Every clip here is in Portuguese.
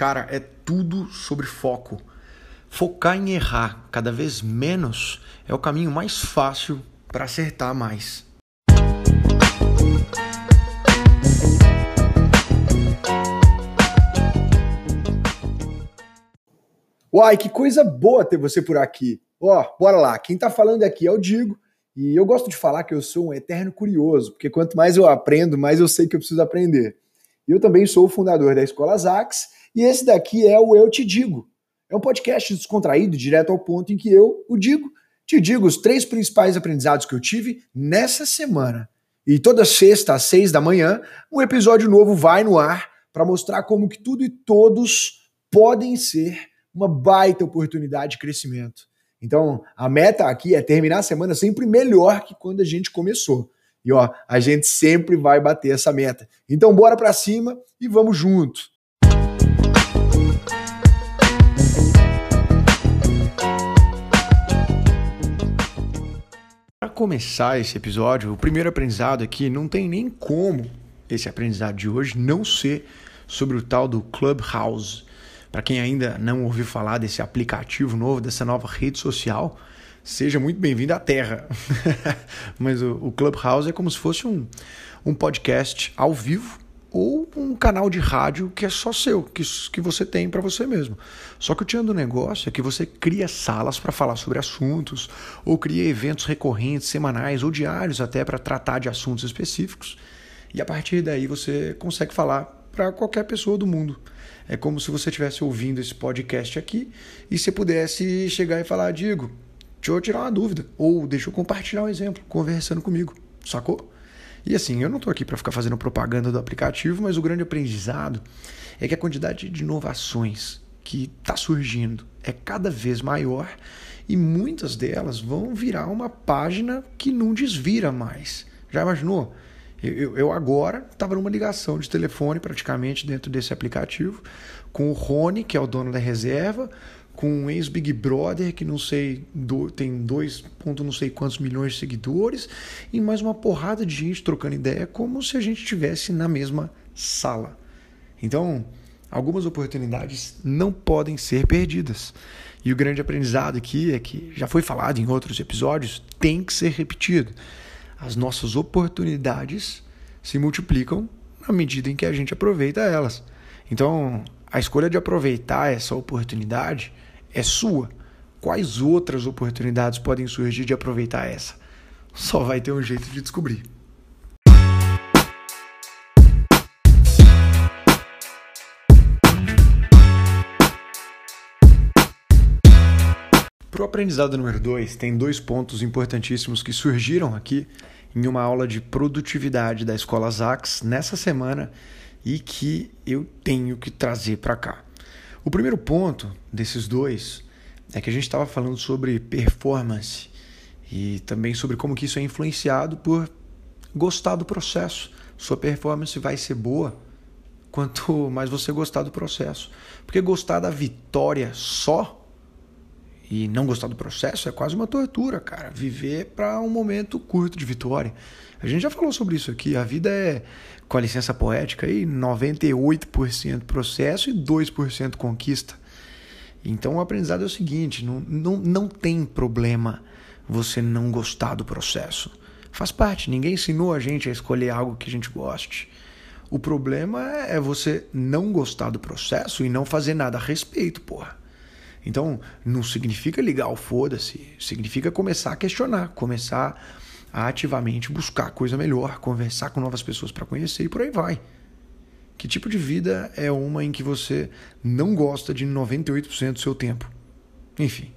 Cara, é tudo sobre foco. Focar em errar cada vez menos é o caminho mais fácil para acertar mais. Uai, que coisa boa ter você por aqui. Ó, bora lá. Quem tá falando aqui é o Digo. E eu gosto de falar que eu sou um eterno curioso, porque quanto mais eu aprendo, mais eu sei que eu preciso aprender. Eu também sou o fundador da Escola Zax, e esse daqui é o Eu Te Digo. É um podcast descontraído, direto ao ponto em que eu, o Digo, te digo os três principais aprendizados que eu tive nessa semana. E toda sexta às seis da manhã, um episódio novo vai no ar para mostrar como que tudo e todos podem ser uma baita oportunidade de crescimento. Então, a meta aqui é terminar a semana sempre melhor que quando a gente começou. E ó, a gente sempre vai bater essa meta. Então, bora para cima e vamos junto. Para começar esse episódio, o primeiro aprendizado aqui não tem nem como esse aprendizado de hoje não ser sobre o tal do Clubhouse. Para quem ainda não ouviu falar desse aplicativo novo, dessa nova rede social, seja muito bem-vindo à Terra. Mas o, Clubhouse é como se fosse um, um podcast ao vivo ou um canal de rádio que é só seu, que, que você tem para você mesmo. Só que o tchan do negócio é que você cria salas para falar sobre assuntos, ou cria eventos recorrentes, semanais ou diários até para tratar de assuntos específicos. E a partir daí você consegue falar para qualquer pessoa do mundo. É como se você estivesse ouvindo esse podcast aqui e você pudesse chegar e falar, Digo, deixa eu tirar uma dúvida, ou deixa eu compartilhar um exemplo, conversando comigo, sacou? E assim, eu não estou aqui para ficar fazendo propaganda do aplicativo, mas o grande aprendizado é que a quantidade de inovações que está surgindo é cada vez maior e muitas delas vão virar uma página que não desvira mais. Já imaginou? Eu, eu agora estava numa ligação de telefone praticamente dentro desse aplicativo com o Rony, que é o dono da reserva, com um ex-Big Brother que não sei do, tem dois ponto não sei quantos milhões de seguidores e mais uma porrada de gente trocando ideia como se a gente estivesse na mesma sala. Então, algumas oportunidades não podem ser perdidas. E o grande aprendizado aqui é que já foi falado em outros episódios, tem que ser repetido as nossas oportunidades se multiplicam na medida em que a gente aproveita elas. Então, a escolha de aproveitar essa oportunidade é sua. Quais outras oportunidades podem surgir de aproveitar essa? Só vai ter um jeito de descobrir. Para o aprendizado número 2, tem dois pontos importantíssimos que surgiram aqui em uma aula de produtividade da Escola Zax nessa semana e que eu tenho que trazer para cá. O primeiro ponto desses dois é que a gente estava falando sobre performance e também sobre como que isso é influenciado por gostar do processo. Sua performance vai ser boa quanto mais você gostar do processo. Porque gostar da vitória só e não gostar do processo é quase uma tortura, cara. Viver para um momento curto de vitória. A gente já falou sobre isso aqui. A vida é, com a licença poética, aí, 98% processo e 2% conquista. Então o aprendizado é o seguinte: não, não, não tem problema você não gostar do processo. Faz parte, ninguém ensinou a gente a escolher algo que a gente goste. O problema é você não gostar do processo e não fazer nada a respeito, porra. Então, não significa ligar o foda-se, significa começar a questionar, começar a ativamente buscar coisa melhor, conversar com novas pessoas para conhecer e por aí vai. Que tipo de vida é uma em que você não gosta de 98% do seu tempo? Enfim,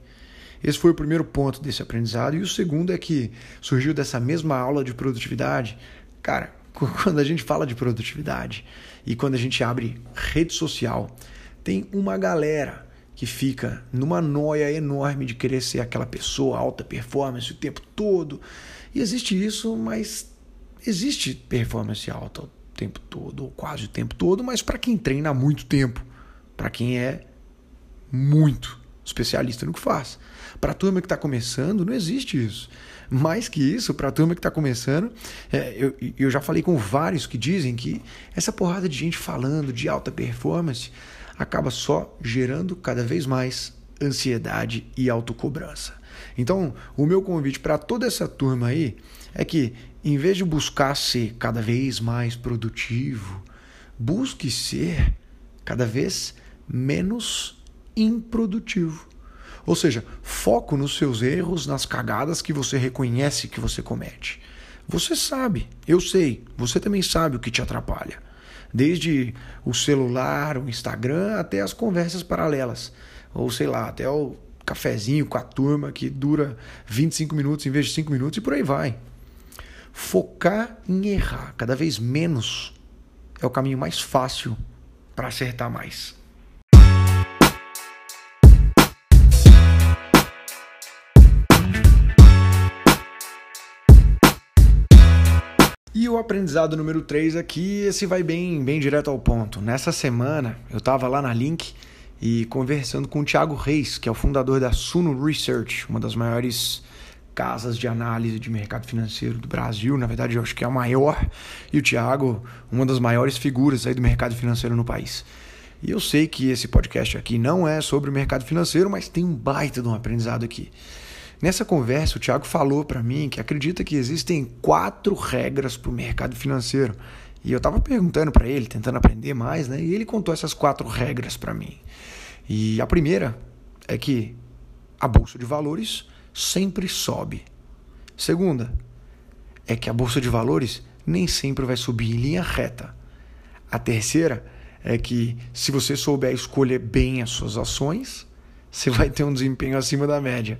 esse foi o primeiro ponto desse aprendizado. E o segundo é que surgiu dessa mesma aula de produtividade. Cara, quando a gente fala de produtividade e quando a gente abre rede social, tem uma galera que fica numa noia enorme de querer ser aquela pessoa alta performance o tempo todo. E existe isso, mas existe performance alta o tempo todo, ou quase o tempo todo, mas para quem treina há muito tempo, para quem é muito especialista no que faz. Para a turma que está começando, não existe isso. Mais que isso, para a turma que está começando, é, eu, eu já falei com vários que dizem que essa porrada de gente falando de alta performance acaba só gerando cada vez mais ansiedade e autocobrança. Então, o meu convite para toda essa turma aí é que, em vez de buscar ser cada vez mais produtivo, busque ser cada vez menos improdutivo. Ou seja, foco nos seus erros, nas cagadas que você reconhece que você comete. Você sabe, eu sei, você também sabe o que te atrapalha. Desde o celular, o Instagram, até as conversas paralelas. Ou sei lá, até o cafezinho com a turma que dura 25 minutos em vez de 5 minutos e por aí vai. Focar em errar cada vez menos é o caminho mais fácil para acertar mais. E o aprendizado número 3 aqui, esse vai bem, bem direto ao ponto. Nessa semana, eu estava lá na Link e conversando com o Thiago Reis, que é o fundador da Suno Research, uma das maiores casas de análise de mercado financeiro do Brasil. Na verdade, eu acho que é a maior. E o Thiago, uma das maiores figuras aí do mercado financeiro no país. E eu sei que esse podcast aqui não é sobre o mercado financeiro, mas tem um baita de um aprendizado aqui. Nessa conversa, o Thiago falou para mim que acredita que existem quatro regras para o mercado financeiro. E eu estava perguntando para ele, tentando aprender mais, né? E ele contou essas quatro regras para mim. E a primeira é que a bolsa de valores sempre sobe. Segunda é que a bolsa de valores nem sempre vai subir em linha reta. A terceira é que se você souber escolher bem as suas ações, você vai ter um desempenho acima da média.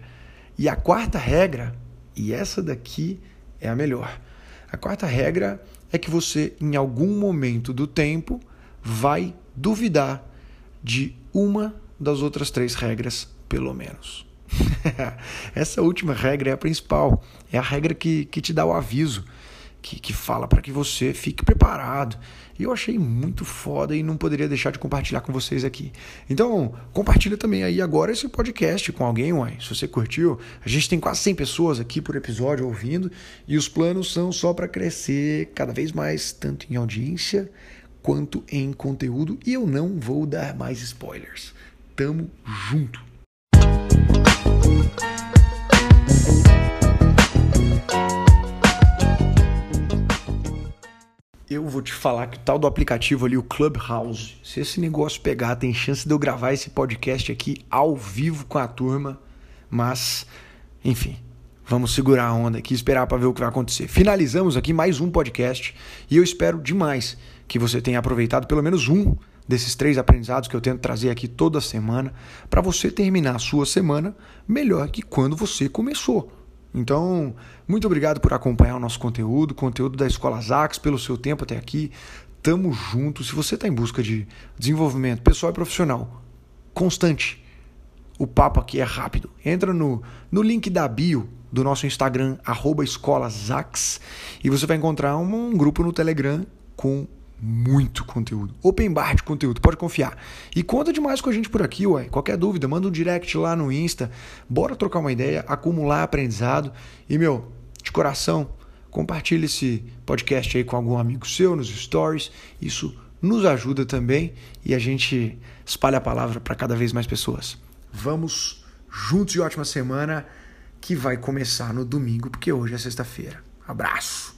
E a quarta regra, e essa daqui é a melhor. A quarta regra é que você, em algum momento do tempo, vai duvidar de uma das outras três regras, pelo menos. Essa última regra é a principal, é a regra que, que te dá o aviso, que, que fala para que você fique preparado. Eu achei muito foda e não poderia deixar de compartilhar com vocês aqui. Então, compartilha também aí agora esse podcast com alguém, uai. Se você curtiu, a gente tem quase 100 pessoas aqui por episódio ouvindo e os planos são só para crescer cada vez mais, tanto em audiência quanto em conteúdo. E eu não vou dar mais spoilers. Tamo junto! Eu vou te falar que o tal do aplicativo ali, o Clubhouse, se esse negócio pegar, tem chance de eu gravar esse podcast aqui ao vivo com a turma, mas, enfim, vamos segurar a onda aqui esperar para ver o que vai acontecer. Finalizamos aqui mais um podcast e eu espero demais que você tenha aproveitado pelo menos um desses três aprendizados que eu tento trazer aqui toda semana, para você terminar a sua semana melhor que quando você começou. Então, muito obrigado por acompanhar o nosso conteúdo, conteúdo da Escola Zax, pelo seu tempo até aqui. Tamo junto. Se você está em busca de desenvolvimento pessoal e profissional constante, o papo aqui é rápido. Entra no, no link da bio do nosso Instagram, arroba e você vai encontrar um, um grupo no Telegram com muito conteúdo. Open bar de conteúdo, pode confiar. E conta demais com a gente por aqui, ué. Qualquer dúvida, manda um direct lá no Insta. Bora trocar uma ideia, acumular aprendizado. E, meu, de coração, compartilhe esse podcast aí com algum amigo seu nos stories. Isso nos ajuda também e a gente espalha a palavra para cada vez mais pessoas. Vamos juntos e ótima semana que vai começar no domingo, porque hoje é sexta-feira. Abraço!